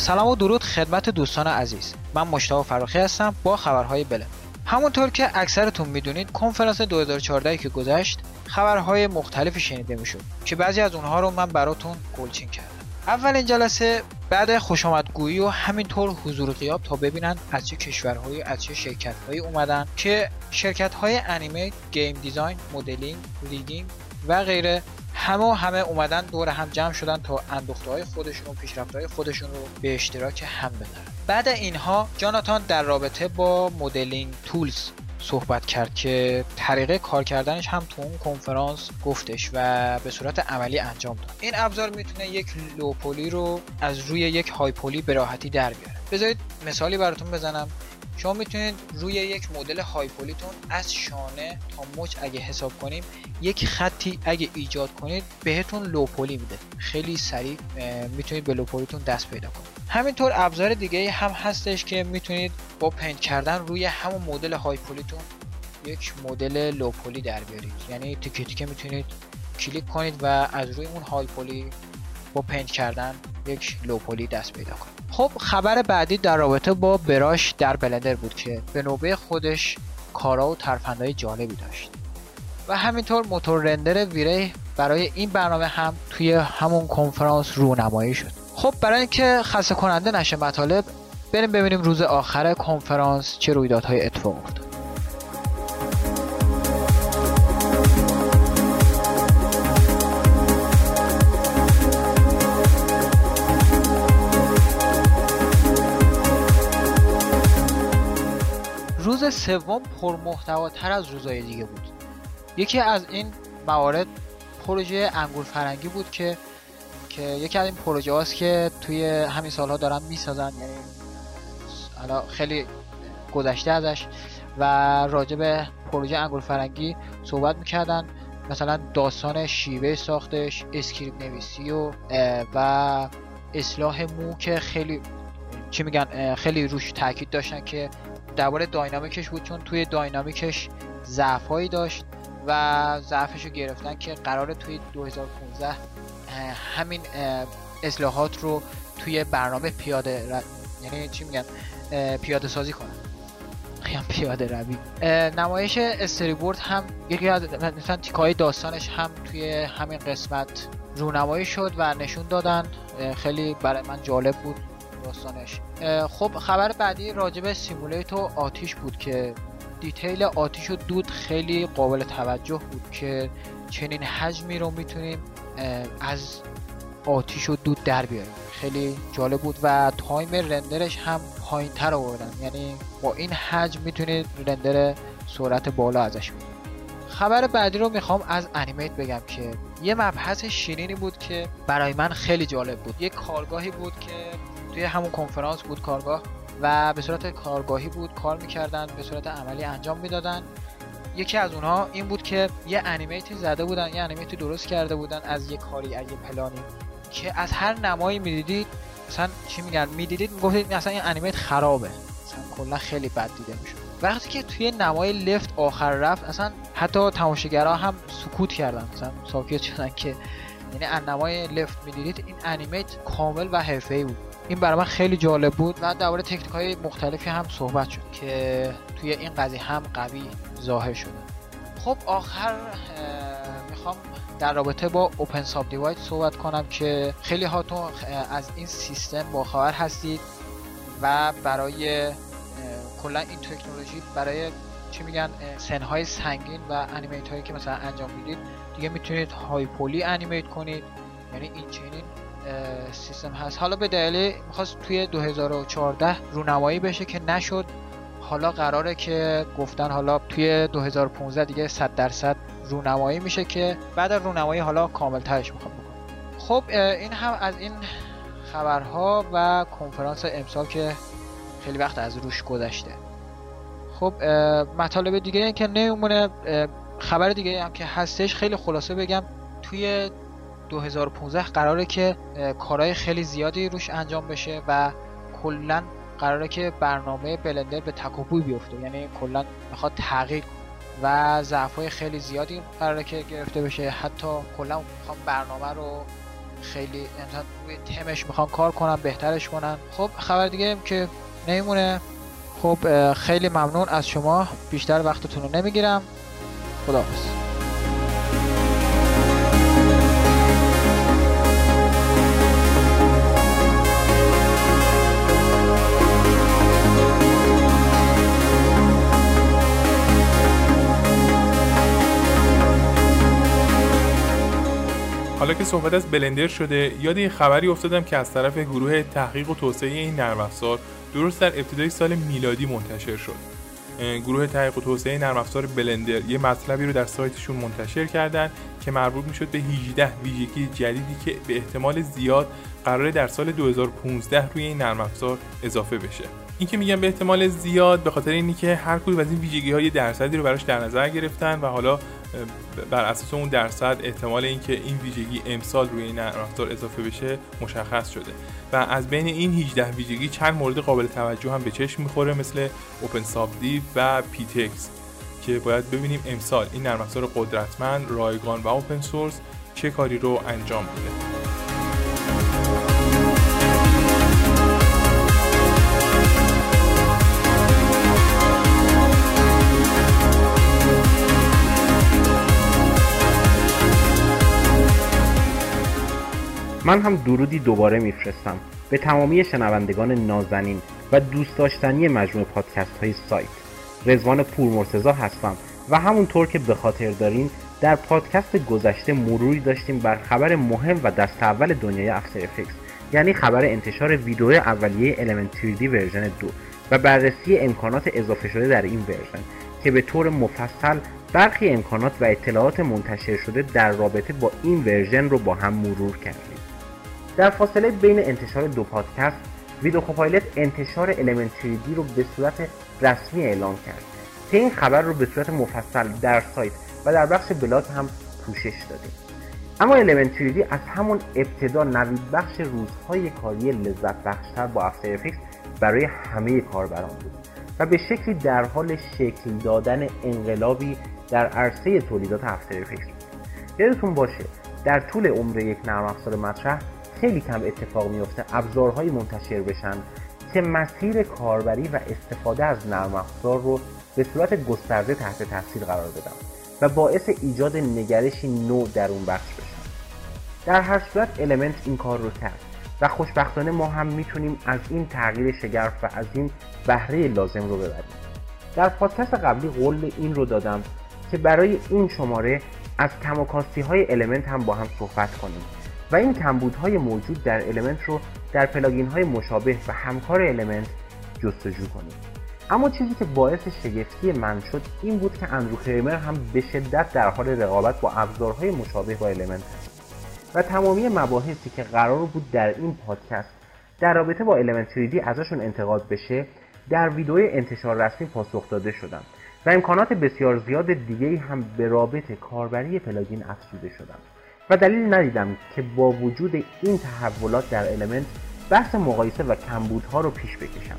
سلام و درود خدمت دوستان عزیز. من مشتاق فراخی هستم با خبرهای بله. همونطور که اکثرتون می‌دونید کنفرانس 2014 که گذشت خبرهای مختلفی شنیده می‌شد که بعضی از اونها رو من براتون گلچین کردم. اولین جلسه بعد خوشامدگویی و همینطور حضور غیاب تا ببینن از چه کشورهایی از چه شرکتهایی اومدن که شرکت های انیمه، game design، modeling، rigging و غیره همه همه اومدن دور هم جمع شدن تا اندوخته های خودشون و پیشرفت های خودشون رو به اشتراک هم بذارن. بعد اینها جاناتان در رابطه با مدلینگ تولز صحبت کرد که طریقه کار کردنش هم تو اون کنفرانس گفتش و به صورت عملی انجام داد. این ابزار می‌تونه یک لوپولی رو از روی یک هایپولی به راحتی در بیاره. بذارید مثالی براتون بزنم. شما می‌تونید روی یک مدل هایپولیتون از شانه تا مچ اگه حساب کنیم یک خطی اگه ایجاد کنید بهتون low poly میده. خیلی سریع می‌تونید به low poly تون دست پیدا کنید. همینطور ابزار دیگه هم هستش که می‌تونید با paint کردن روی همون مدل high poly تون یک مدل low poly در بیارید. یعنی تیکه تیکه می‌تونید کلیک کنید و از روی اون high poly با paint کردن یک low poly دست پیدا کنید. خب خبر بعدی در رابطه با brush در بلندر بود که به نوبه خودش کارا و ترفندهای جالبی داشت. و همینطور موتور رندر ویره برای این برنامه هم توی همون کنفرانس رونمایی شد. خب برای اینکه خسته کننده نشه مطالب بریم ببینیم روز آخر کنفرانس چه رویدادهای اتفاق افتاد. سوم پرمحتواتر از روزهای دیگه بود. یکی از این موارد پروژه انگور فرنگی بود که که یکی از این پروژه هاست که توی همین سالها دارن می‌سازن یعنی حالا خیلی گذشته ازش و راجع به پروژه انگور فرنگی صحبت می‌کردن. مثلا داستان شیوه ساختش اسکریپت نویسی و و اصلاح مو که خیلی چی میگن خیلی روش تاکید داشتن که درباره داینامیکش بود چون توی داینامیکش ضعفهایی داشت و ضعفش رو گرفتن که قرار توی 2015 همین اصلاحات رو توی برنامه پیاده یعنی چی میگن؟ پیاده سازی کنن. خیام پیاده روی. نمایش استریبورد هم یکی از مثلا تیکای داستانش هم توی همین قسمت رونمایی شد و نشون دادن. خیلی برای من جالب بود. داستانش. خب خبر بعدی راجب simulate و آتیش بود که detail آتیش و دود خیلی قابل توجه بود که چنین حجمی رو می‌تونیم از آتیش و دود در بیاریم. خیلی جالب بود و time render ش هم پایین تر آوردن. یعنی با این حجم می‌تونید render سرعت بالا ازش بود خبر بعدی رو می‌خوام از انیمیت بگم که یه مبحث شیرینی بود که برای من خیلی جالب بود. یه کارگاهی بود که توی همون کنفرانس بود کارگاه و به صورت کارگاهی بود کار می‌کردن به صورت عملی انجام می‌دادن. یکی از اونها این بود که یه انیمیتی زده بودن یه انیمیتی درست کرده بودن از یه کاری از یه پلانی که از هر نمایی می‌دیدید مثلا چی میگن؟ می‌دیدید می‌گفتید مثلا این انیمیت خرابه. مثلا کلا خیلی بد دیده می‌شد. وقتی که توی نمای لفت آخر رفت اصلا حتی تماشاگرها هم سکوت کردن. مثلا ساکت شدن که یعنی از نمای لفت می‌دیدید این انیمیت کامل و حرفه‌ای بود. این برای من خیلی جالب بود و درباره تکنیک های مختلفی هم صحبت شد که توی این قضیه هم قوی ظاهر شده. خب آخر می‌خوام در رابطه با اوپن ساب دیواید صحبت کنم که خیلی هاتون از این سیستم باخبر هستید و برای کلا این تکنولوژی برای چی میگن سنهای سنگین و انیمیت هایی که مثلا انجام می‌دید دیگه می‌تونید هایپولی انیمیت کنید یعنی این چنین سیستم هست. حالا به دلیل می‌خواست توی 2014 رونمایی بشه که نشد. حالا قراره که گفتن حالا توی 2015 دیگه 100 درصد رونمایی میشه که بعد رونمایی حالا کامل ترش می‌خوام بکنم خب این هم از این خبرها و کنفرانس امسال که خیلی وقت از روش گذشته. خب مطالب دیگه که نمیمونه خبر دیگه هم که هستش خیلی خلاصه بگم توی 2015 قراره که کارهای خیلی زیادی روش انجام بشه و کلا قراره که برنامه بلندر به تکاپوی بیفته. یعنی کلا می‌خواد تغییر و ضعف خیلی زیادی قراره که گرفته بشه. حتی کلا می‌خوام برنامه رو خیلی روی تمش می‌خوان کار کنن بهترش کنن. خب خبر دیگه که نمیمونه. خب خیلی ممنون از شما. بیشتر وقتتون رو نمی‌گیرم. خداحافظ. حالا که صحبت از بلندر شده یاد یه خبری افتادم که از طرف گروه تحقیق و توسعه این نرم افزار درست در ابتدای سال میلادی منتشر شد. گروه تحقیق و توسعه نرم افزار بلندر یه مطلبی رو در سایتشون منتشر کردن که مربوط می‌شد به 18 ویژگی جدیدی که به احتمال زیاد قراره در سال 2015 روی این نرم افزار اضافه بشه. این که میگم به احتمال زیاد به خاطر اینی که هر کدوم از این ویژگی های درصدی رو براش در نظر گرفتن و حالا بر اساس اون درصد احتمال اینکه این ویژگی امسال روی این نرم افزار اضافه بشه مشخص شده. و از بین این 18 ویژگی چند مورد قابل توجه هم به چشم می‌خوره مثل اوپن سابدیو و پیتکس که باید ببینیم امسال این نرم افزار قدرتمند رایگان و اوپن سورس چه کاری رو انجام میده. من هم درودی دوباره میفرستم به تمامی شنوندگان نازنین و دوست داشتنی مجموع پادکست های سایت. رضوان پورمرتضی هستم و همونطور که به خاطر دارین در پادکست گذشته مروری داشتیم بر خبر مهم و دست اول دنیای After Effects یعنی خبر انتشار ویدیو اولیه Element 3D ورژن 2 و بررسی امکانات اضافه شده در این ورژن که به طور مفصل برخی امکانات و اطلاعات منتشر شده در رابطه با این ورژن رو با هم مرور کردیم. در فاصله بین انتشار دو پادکست Video Copilot انتشار Element 3 رو به صورت رسمی اعلام کرد. که این خبر رو به صورت مفصل در سایت و در بخش بلاگ هم پوشش دادیم اما Element 3 از همون ابتدا نوید بخش روزهای کاری لذت بخشتر با After Effects برای همه کاربران بود و به شکلی در حال شکل دادن انقلابی در عرصه تولیدات After Effects یادتون باشه در طول عمر یک نرم افزار مطرح خیلی کم اتفاق میفته ابزارهایی منتشر بشن که مسیر کاربری و استفاده از نرم افزار رو به صورت گسترده تحت تاثیر قرار بدن و باعث ایجاد نگرشی نو در اون بخش بشن. در هر صورت المنت این کار رو کرد و خوشبختانه ما هم می‌تونیم از این تغییر شگرف و از این بهره لازم رو ببریم. در پادکست قبلی قول این رو دادم که برای این شماره از کم های Element هم با هم صحبت کنیم. و این کمبودهای موجود در Element رو در پلاگین های مشابه و همکار Element جستجو کنیم. اما چیزی که باعث شگفتی من شد این بود که اندرو کریمر هم به شدت در حال رقابت با ابزارهای مشابه با Element است و تمامی مباحثی که قرار بود در این پادکست در رابطه با Element 3D ازشون انتقاد بشه در ویدیو انتشار رسمی پاسخ داده شدن و امکانات بسیار زیاد دیگه هم به رابط کاربری پلاگین افزوده شدن و دلیل ندیدم که با وجود این تحولات در Element بحث مقایسه و کمبودها رو پیش بکشم.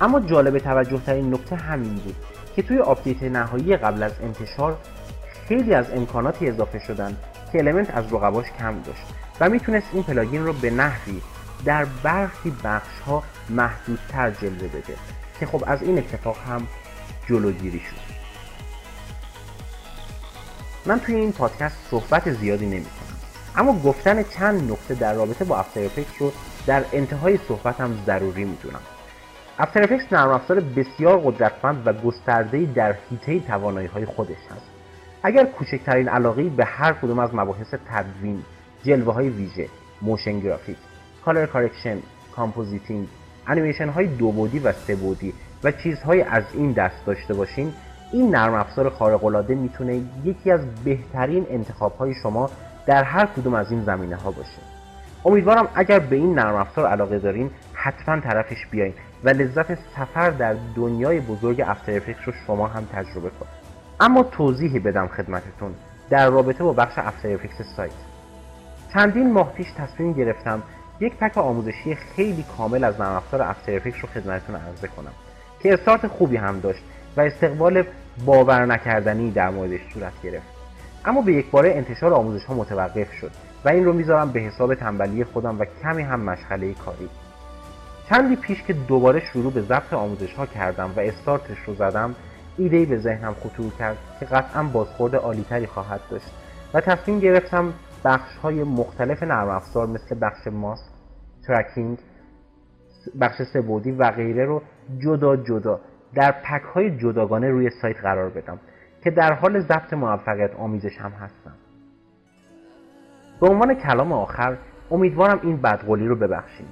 اما جالب توجه ترین نکته همین بود که توی آپدیت نهایی قبل از انتشار خیلی از امکاناتی اضافه شدن که Element از رقباش کم داشت و می‌تونست این پلاگین رو به نحوی در برخی بخش ها محدودتر جلوه بده که خب از این اتفاق هم جلوگیری شد. من توی این پادکست صحبت زیادی نمی کنم اما گفتن چند نکته در رابطه با افتر افکس رو در انتهای صحبتم ضروری می‌دونم. افتر افکس نرم افزار بسیار قدرتمند و گسترده‌ای در حیطه توانایی های خودش هست. اگر کوچکترین علاقه به هر کدوم از مباحث تدوین جلوه های ویژه motion graphic color correction compositing انیمیشن های دو بعدی و سه بعدی و چیزهای از این دست داشته باشین این نرم افزار خارق العاده می‌تونه یکی از بهترین انتخاب های شما در هر کدوم از این زمینه ها باشه. امیدوارم اگر به این نرم افزار علاقه دارین حتما طرفش بیاین و لذت سفر در دنیای بزرگ After رو شما هم تجربه کنید. اما توضیحی بدم خدمتتون در رابطه با بخش افتر سایت. چندین ماه پیش تصمیم گرفتم یک پک آموزشی خیلی کامل از نرم افزار افتر رو خدمتتون عرضه کنم که استارت خوبی هم داشت و استقبال باور نکردنی در موردش صورت گرفت. اما به یک باره انتشار آموزش ها متوقف شد و این رو می‌ذارم به حساب تنبلی خودم و کمی هم مشغله کاری. چندی پیش که دوباره شروع به ضبط آموزش ها کردم و استارتش رو زدم ایده به ذهنم خطور کرد که قطعا بازخورد عالیتری خواهد داشت و تصمیم گرفتم بخش های مختلف نرم افزار مثل بخش ماسک ترکینگ بخش سبودی و غیره رو جدا جدا در پک های جداگانه روی سایت قرار بدم که در حال ضبط موفقیت آمیزش هم هستم. به عنوان کلام آخر امیدوارم این بدقولی رو ببخشید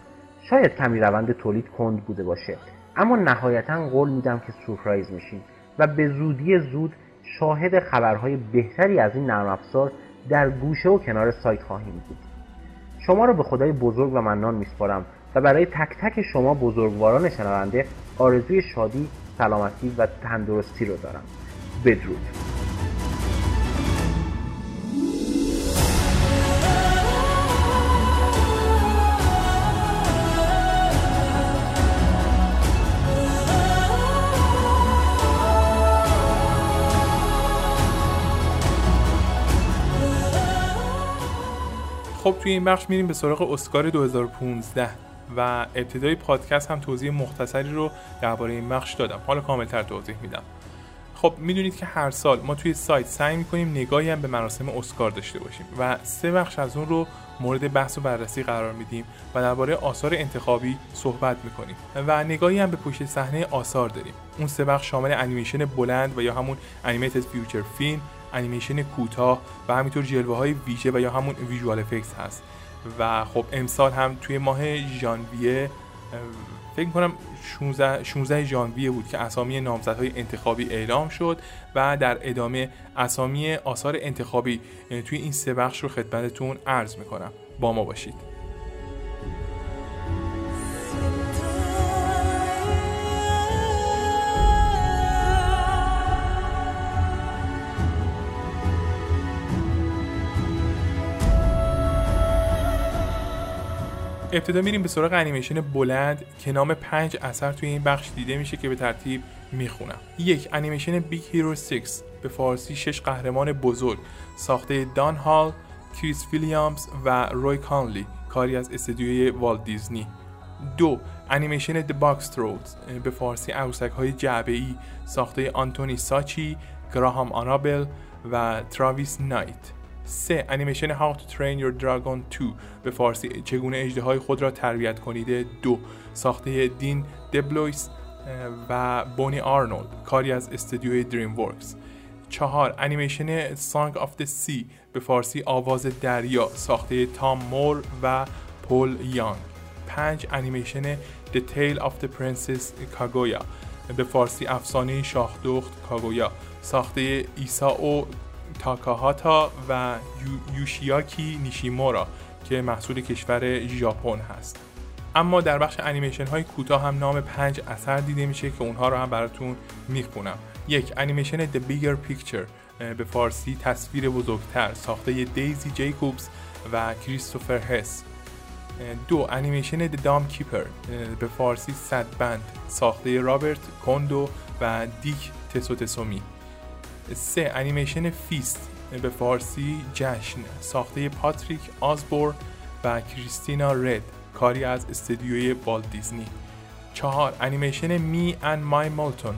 شاید کمی روند تولید کند بوده باشه اما نهایتا قول میدم که سورپرایز میشین و به زودی زود شاهد خبرهای بهتری از این نرم افزار در گوشه و کنار سایت خواهیم بود. شما رو به خدای بزرگ و منان میسپارم و برای تک تک شما بزرگواران شنونده آرزوی شادی سلامتی و تندرستی رو دارم. بدرود. خب توی این بخش میریم به سراغ اسکار 2015 و ابتدای پادکست هم توضیح مختصری رو درباره این بخش دادم. حالا کاملتر توضیح میدم. خب می‌دونید که هر سال ما توی سایت سعی می‌کنیم نگاهی هم به مراسم اسکار داشته باشیم و سه بخش از اون رو مورد بحث و بررسی قرار میدیم و درباره آثار انتخابی صحبت می‌کنیم و نگاهی هم به پشت صحنه آثار داریم. اون سه بخش شامل انیمیشن بلند و یا همون animated feature film انیمیشن کوتاه و همینطور جلوه های ویژه و یا همون ویژوال افکتس هست. و خب امسال هم توی ماه ژانویه فکر کنم 16, 16 ژانویه بود که اسامی نامزدهای انتخابی اعلام شد و در ادامه اسامی آثار انتخابی توی این سه بخش رو خدمتتون عرض می‌کنم. با ما باشید. ابتدا میریم به سراغ انیمیشن بلند که نام پنج اثر توی این بخش دیده میشه که به ترتیب می‌خونم. یک انیمیشن Big Hero 6 به فارسی شش قهرمان بزرگ. ساخته دان هال کریس ویلیامز و روی کانلی کاری از استدیوی والت دیزنی. دو انیمیشن The Box Trolls به فارسی عروسک های جعبه ای ساخته آنتونی ساچی گراهام آنابل و تراویس نایت. 3. انیمیشن How to Train Your Dragon 2 به فارسی چگونه اژدهای خود را تربیت کنید؟ دو ساخته دین دبلویس و بونی آرنولد کاری از استودیوی DreamWorks چهار انیمیشن Song of the Sea به فارسی آواز دریا ساخته تام مور و پول یانگ. پنج انیمیشن The Tale of the Princess Kaguya به فارسی افسانه شاهدخت کاگویا ساخته ایساو تاکاهاتا و یوشیاکی نیشیمورا که محصول کشور ژاپن هست. اما در بخش انیمیشن های کوتاه هم نام پنج اثر دیده میشه که اونها رو هم براتون می‌خونم. یک انیمیشن The Bigger Picture به فارسی تصویر بزرگتر ساخته دیزی جیکوبز و کریستوفر هس. دو انیمیشن The Dam Keeper به فارسی صدبند ساخته رابرت کوندو و دیک تسوتسومی. سه انیمیشن Feast به فارسی جشن ساخته پاتریک آزبورن و کریستینا رد کاری از استدیوی والت دیزنی. چهار انیمیشن Me and My Moulton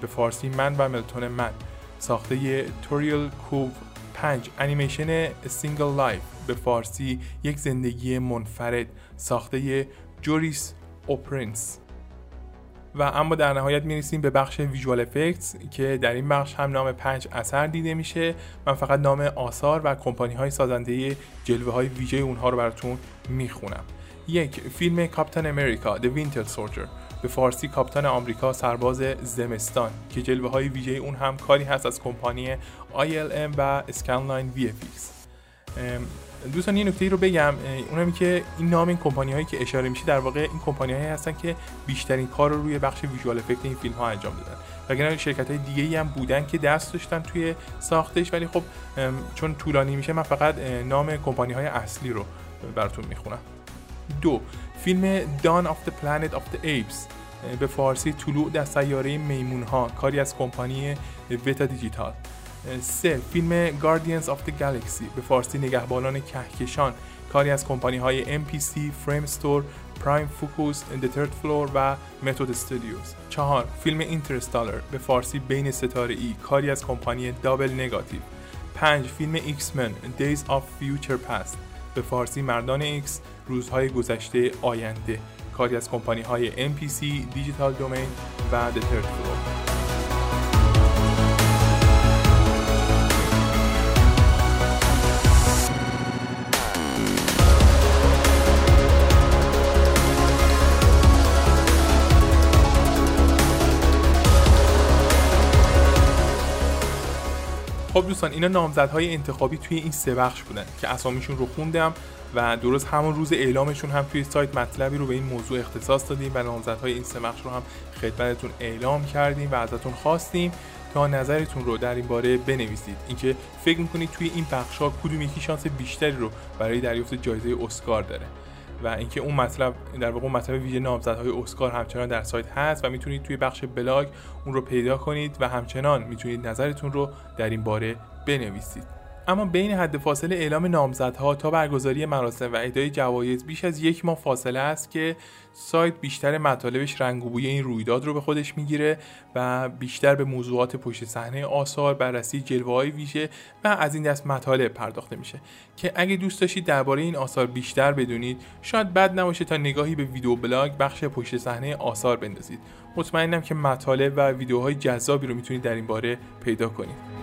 به فارسی من و ملتون من ساخته توریل کوو پنج. انیمیشن Single Life به فارسی یک زندگی منفرد ساخته جوریس اوپرنس. و اما در نهایت می‌رسیم به بخش ویژوال افکتس که در این بخش هم نام پنج اثر دیده میشه. من فقط نام آثار و کمپانی های سازنده جلوه های ویژه اونها رو براتون می‌خونم. یک فیلم کاپتان امریکا The Winter Soldier. به فارسی کاپتان آمریکا سرباز زمستان. که جلوه های ویژه اون هم کاری هست از کمپانی ILM و Scanline VFX دوستان یه نکته ای رو بگم اونم که این نام این کمپانی هایی که اشاره میشه در واقع این کمپانی هایی هستن که بیشترین کار رو روی بخش ویژوال افکت این فیلم ها انجام دادن. وگرنه شرکت های دیگه ای هم بودن که دست داشتن توی ساختش ولی خب چون طولانی میشه من فقط نام کمپانی های اصلی رو براتون می‌خونم. دو فیلم Dawn of the Planet of the Apes به فارسی طلوع در سیاره میمون ها کاری از کمپانی وتا دیجیتال سه فیلم Guardians of the Galaxy. به فارسی نگهبانان کهکشان. کاری از کمپانی های MPC, Frame Store, Prime Focus, The Third Floor و Method Studios. چهار فیلم Interstellar به فارسی بین ستاره ای. کاری از کمپانی Double Negative پنج فیلم X-Men Days of Future Past. به فارسی مردان ایکس روزهای گذشته آینده. کاری از کمپانی های MPC, Digital Domain و The Third Floor. دوستان اینا نامزدهای انتخابی توی این سه بخش بودن که اسامیشون رو خوندم و درست همون روز اعلامشون هم توی سایت مطلبی رو به این موضوع اختصاص دادیم و نامزدهای این سه بخش رو هم خدمتتون اعلام کردیم و ازتون خواستیم. تا نظرتون رو در این باره بنویسید. اینکه فکر می‌کنید توی این بخش ها کدوم یکی شانس بیشتری رو برای دریافت جایزه اسکار داره و اینکه اون مطلب در واقع مطلب ویژه نامزدهای اسکار همچنان در سایت هست و می‌تونید توی بخش بلاگ اون رو پیدا کنید و همچنان می‌تونید نظرتون رو در این باره بنویسید. اما بین حد فاصله اعلام نامزدها تا برگزاری مراسم و اهدای جوایز بیش از یک ماه فاصله است که سایت بیشتر مطالبش رنگ و بوی این رویداد رو به خودش می‌گیره و بیشتر به موضوعات پشت صحنه آثار بررسی جلوه های ویژه و از این دست مطالب پرداخته میشه. که اگه دوست داشتید درباره این آثار بیشتر بدونید شاید بد نباشه تا نگاهی به ویدیو بلاگ بخش پشت صحنه آثار بندازید. مطمئنم که مطالب و ویدیوهای جذابی رو می‌تونید در این باره پیدا کنید.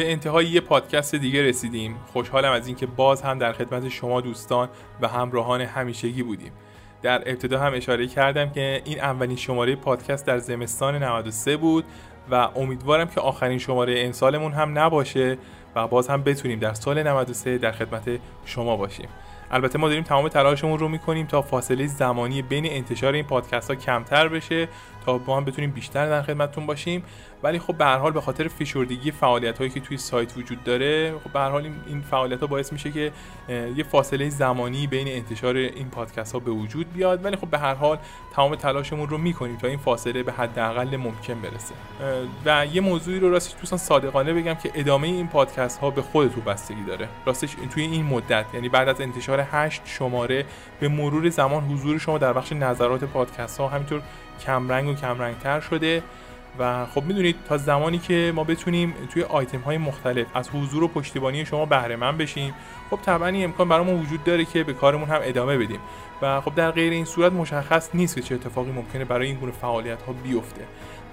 به انتهای یه پادکست دیگه رسیدیم. خوشحالم از اینکه باز هم در خدمت شما دوستان و همراهان همیشگی بودیم. در ابتدا هم اشاره کردم که این اولین شماره پادکست در زمستان 93 بود و امیدوارم که آخرین شماره امسالمون هم نباشه و باز هم بتونیم در سال 93 در خدمت شما باشیم. البته ما داریم تمام تلاشمون رو می‌کنیم تا فاصله زمانی بین انتشار این پادکست ها کمتر بشه تا با هم بتونیم بیشتر در خدمتتون باشیم. ولی خب به هر حال به خاطر فشردگی فعالیت هایی که توی سایت وجود داره خب به هر حال این فعالیت ها باعث میشه که یه فاصله زمانی بین انتشار این پادکست ها به وجود بیاد. ولی خب به هر حال تمام تلاشمون رو می‌کنیم تا این فاصله به حداقل ممکن برسه. و یه موضوعی رو راستش دوستان صادقانه بگم که ادامه این پادکست ها به خودتون بستگی داره. راستش توی این مدت یعنی بعد از انتشار 8 شماره به مرور زمان حضور شما در بخش نظرات پادکست ها همینطور کمرنگ و کمرنگتر شده و خب می‌دونید تا زمانی که ما بتونیم توی آیتم های مختلف از حضور و پشتیبانی شما بهره من بشیم خب طبعا این امکان برامون وجود داره که به کارمون هم ادامه بدیم و خب در غیر این صورت مشخص نیست که چه اتفاقی ممکنه برای این گونه فعالیت ها بیفته.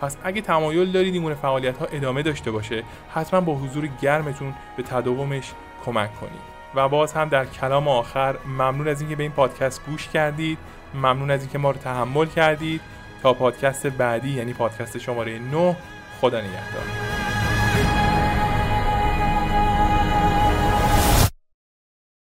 پس اگه تمایل دارید این گونه فعالیت ها ادامه داشته باشه حتما با حضور گرمتون به تداومش کمک کنید. و باز هم در کلام آخر ممنون از اینکه به این پادکست گوش کردید ممنون از اینکه ما رو تحمل کردید. تا پادکست بعدی یعنی پادکست شماره 9 خدا نگهدار.